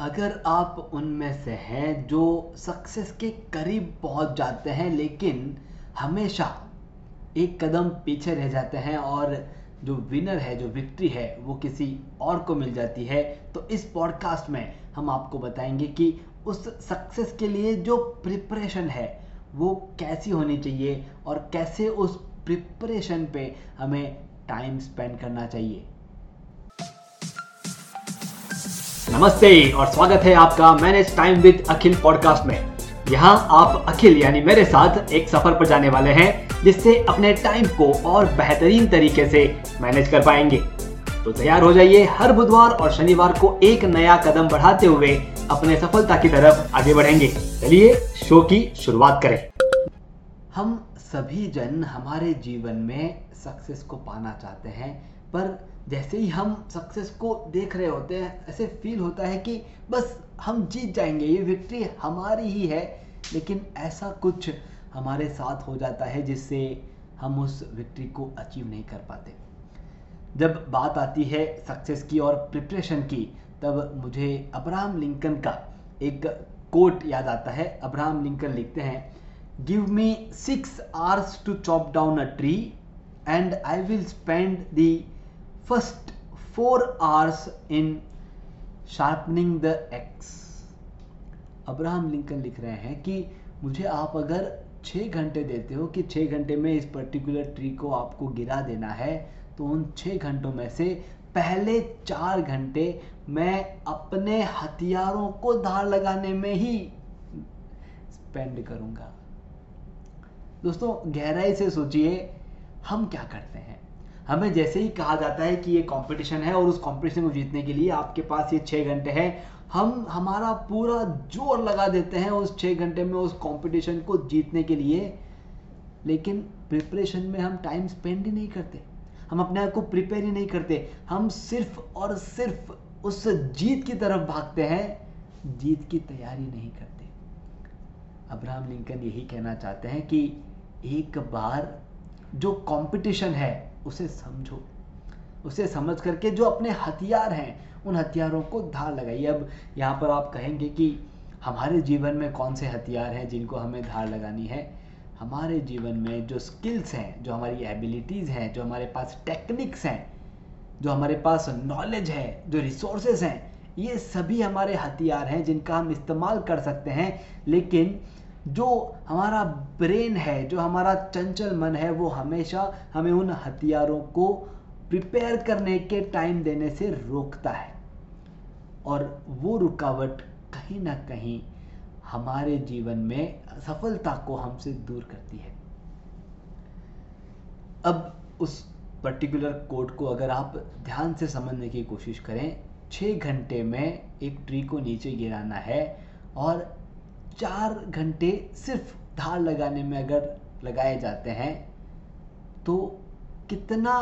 अगर आप उनमें से हैं जो सक्सेस के करीब पहुँच जाते हैं, लेकिन हमेशा एक कदम पीछे रह जाते हैं और जो विनर है, जो विक्ट्री है, वो किसी और को मिल जाती है तो इस पॉडकास्ट में हम आपको बताएँगे कि उस सक्सेस के लिए जो प्रिपरेशन है, वो कैसी होनी चाहिए और कैसे उस प्रिपरेशन पे हमें टाइम स्पेंड करना चाहिए। नमस्ते और स्वागत है आपका manage time with Akhil podcast में। यहाँ आप अखिल यानी मेरे साथ एक सफ़र पर जाने वाले हैं, जिससे अपने टाइम को और बेहतरीन तरीके से मैनेज कर पाएँगे। तो तैयार हो जाइए हर बुधवार और शनिवार को एक नया कदम बढ़ाते हुए अपने सफलता की तरफ़ आगे बढ़ेंगे। चलिए शो की शुरुआत करें। हम सभी जन हमारे जीवन में सक्सेस को पाना चाहते हैं पर जैसे ही हम सक्सेस को देख रहे होते हैं, ऐसे फील होता है कि बस हम जीत जाएँगे, ये विक्ट्री हमारी ही है। लेकिन ऐसा कुछ हमारे साथ हो जाता है जिससे हम उस विक्ट्री को अचीव नहीं कर पाते। जब बात आती है सक्सेस की और प्रिपरेशन की, तब मुझे अब्राहम लिंकन का एक कोट याद आता है। अब्राहम लिंकन लिखते हैं give me six hours to chop down a tree and I will spend the first four hours in sharpening the axe Abraham Lincoln लिख रहे हैं कि मुझे आप अगर छः घंटे देते हो कि छः घंटे में इस पर्टिकुलर ट्री को आपको गिरा देना है तो उन छः घंटों में से पहले चार घंटे मैं अपने हथियारों को धार लगाने में ही स्पेंड करूँगा। दोस्तों, गहराई से सोचिए, हम क्या करते हैं? हमें जैसे ही कहा जाता है कि ये कंपटीशन है और उस कंपटीशन को जीतने के लिए आपके पास ये छः घंटे हैं, हम, हमारा पूरा ज़ोर लगा देते हैं उस छः घंटे में उस कंपटीशन को जीतने के लिए। लेकिन प्रिपरेशन में हम टाइम स्पेंड ही नहीं करते। हम अपने आप को प्रिपेयर ही नहीं करते। हम सिर्फ़ और सिर्फ़ उस जीत की तरफ़ भागते हैं, जीत की तैयारी नहीं करते। अब्राहम लिंकन यही कहना चाहते हैं कि एक बार जो कंपटीशन है उसे समझो। उसे समझ करके जो अपने हथियार हैं, उन हथियारों को धार लगाइए। अब यहाँ पर आप कहेंगे कि हमारे जीवन में कौन से हथियार हैं जिनको हमें धार लगानी है? हमारे जीवन में जो स्किल्स हैं, जो हमारी एबिलिटीज़ हैं, जो हमारे पास टेक्निक्स हैं, जो हमारे पास नॉलेज है, जो रिसोर्सेज हैं, ये सभी हमारे हथियार हैं जिनका हम इस्तेमाल कर सकते हैं। लेकिन जो हमारा ब्रेन है, जो हमारा चंचल मन है, वो हमेशा हमें उन हथियारों को प्रिपेयर करने के टाइम देने से रोकता है। और वो रुकावट कहीं ना कहीं हमारे जीवन में सफलता को हमसे दूर करती है। अब उस पर्टिकुलर कोड को अगर आप ध्यान से समझने की कोशिश करें छः घंटे में एक ट्री को नीचे गिराना है और चार घंटे सिर्फ़ धार लगाने में अगर लगाए जाते हैं तो कितना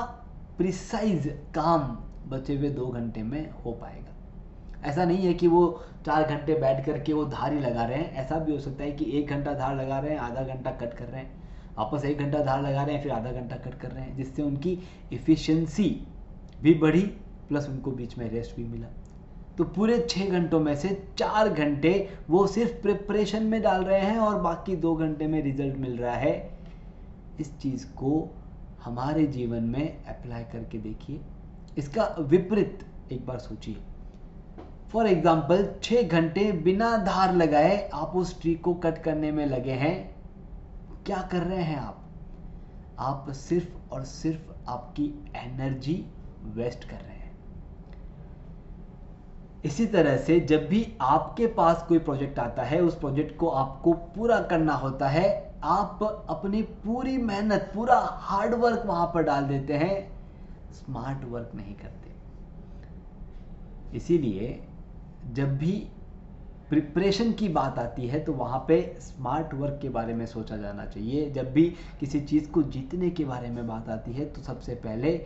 प्रिसाइज काम बचे हुए दो घंटे में हो पाएगा? ऐसा नहीं है कि वो चार घंटे बैठ करके वो धार ही लगा रहे हैं। ऐसा भी हो सकता है कि एक घंटा धार लगा रहे हैं, आधा घंटा कट कर रहे हैं। वापस एक घंटा धार लगा रहे हैं, फिर आधा घंटा कट कर रहे हैं, जिससे उनकी इफ़िशियंसी भी बढ़ी प्लस उनको बीच में रेस्ट भी मिला। तो पूरे छः घंटों में से चार घंटे वो सिर्फ़ प्रिपरेशन में डाल रहे हैं और बाकी दो घंटे में रिज़ल्ट मिल रहा है। इस चीज़ को हमारे जीवन में अप्लाई करके देखिए। इसका विपरीत एक बार सोचिए। फॉर एग्ज़ाम्पल छः घंटे बिना धार लगाए आप उस ट्री को कट करने में लगे हैं। क्या कर रहे हैं आप? आप सिर्फ़ और सिर्फ़ आपकी एनर्जी वेस्ट कर रहे हैं। इसी तरह से जब भी आपके पास कोई प्रोजेक्ट आता है, उस प्रोजेक्ट को आपको पूरा करना होता है, आप अपनी पूरी मेहनत, पूरा हार्ड वर्क वहाँ पर डाल देते हैं। स्मार्ट वर्क नहीं करते। इसीलिए जब भी प्रिपरेशन की बात आती है तो वहाँ पे स्मार्ट वर्क के बारे में सोचा जाना चाहिए। जब भी किसी चीज़ को जीतने के बारे में बात आती है तो सबसे पहले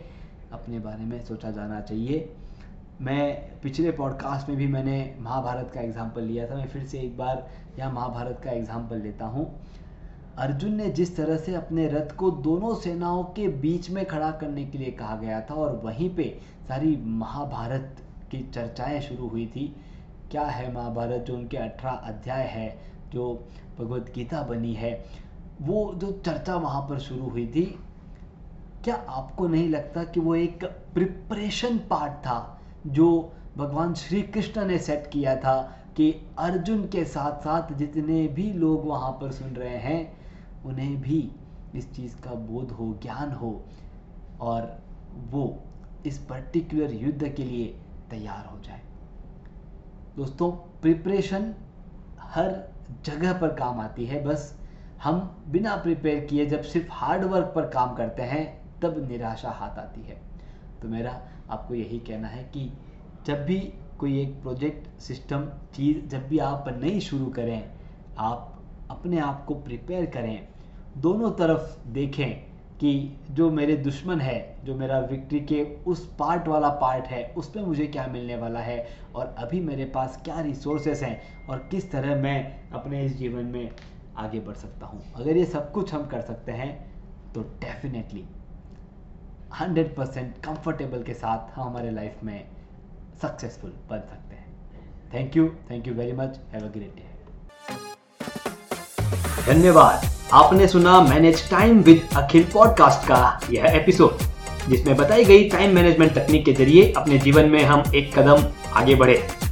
अपने बारे में सोचा जाना चाहिए। मैं पिछले पॉडकास्ट में भी मैंने महाभारत का एग्ज़ाम्पल लिया था। मैं फिर से एक बार यहाँ महाभारत का एग्ज़ाम्पल लेता हूँ। अर्जुन ने जिस तरह से अपने रथ को दोनों सेनाओं के बीच में खड़ा करने के लिए कहा गया था और वहीं पे सारी महाभारत की चर्चाएँ शुरू हुई थी, क्या है महाभारत जो उनके अठारह अध्याय है, जो भगवत गीता बनी है, वो जो चर्चा वहाँ पर शुरू हुई थी, क्या आपको नहीं लगता कि वो एक प्रिपरेशन पार्ट था? जो भगवान श्री कृष्ण ने सेट किया था कि अर्जुन के साथ साथ जितने भी लोग वहाँ पर सुन रहे हैं, उन्हें भी इस चीज़ का बोध हो, ज्ञान हो और वो इस पर्टिकुलर युद्ध के लिए तैयार हो जाए। दोस्तों प्रिपरेशन हर जगह पर काम आती है। बस हम बिना प्रिपेयर किए जब सिर्फ़ हार्ड वर्क पर काम करते हैं, तब निराशा हाथ आती है। तो मेरा आपको यही कहना है कि जब भी कोई एक प्रोजेक्ट, सिस्टम, चीज़ जब भी आप नई शुरू करें, आप अपने आप को प्रिपेयर करें, दोनों तरफ़ देखें कि जो मेरे दुश्मन है, जो मेरा विक्ट्री के उस पार्ट वाला पार्ट है, उस पर मुझे क्या मिलने वाला है और अभी मेरे पास क्या रिसोर्सेस हैं और किस तरह मैं अपने इस जीवन में आगे बढ़ सकता हूँ। अगर ये सब कुछ हम कर सकते हैं तो डेफिनेटली हंड्रेड परसेंट कंफर्टेबल के साथ हम हमारे लाइफ में सक्सेसफुल बन सकते हैं। Thank you thank you very much have a great day धन्यवाद। आपने सुना manage time with Akhil podcast का यह एपिसोड जिसमें बताई गई टाइम मैनेजमेंट तकनीक के ज़रिए अपने जीवन में हम एक कदम आगे बढ़े।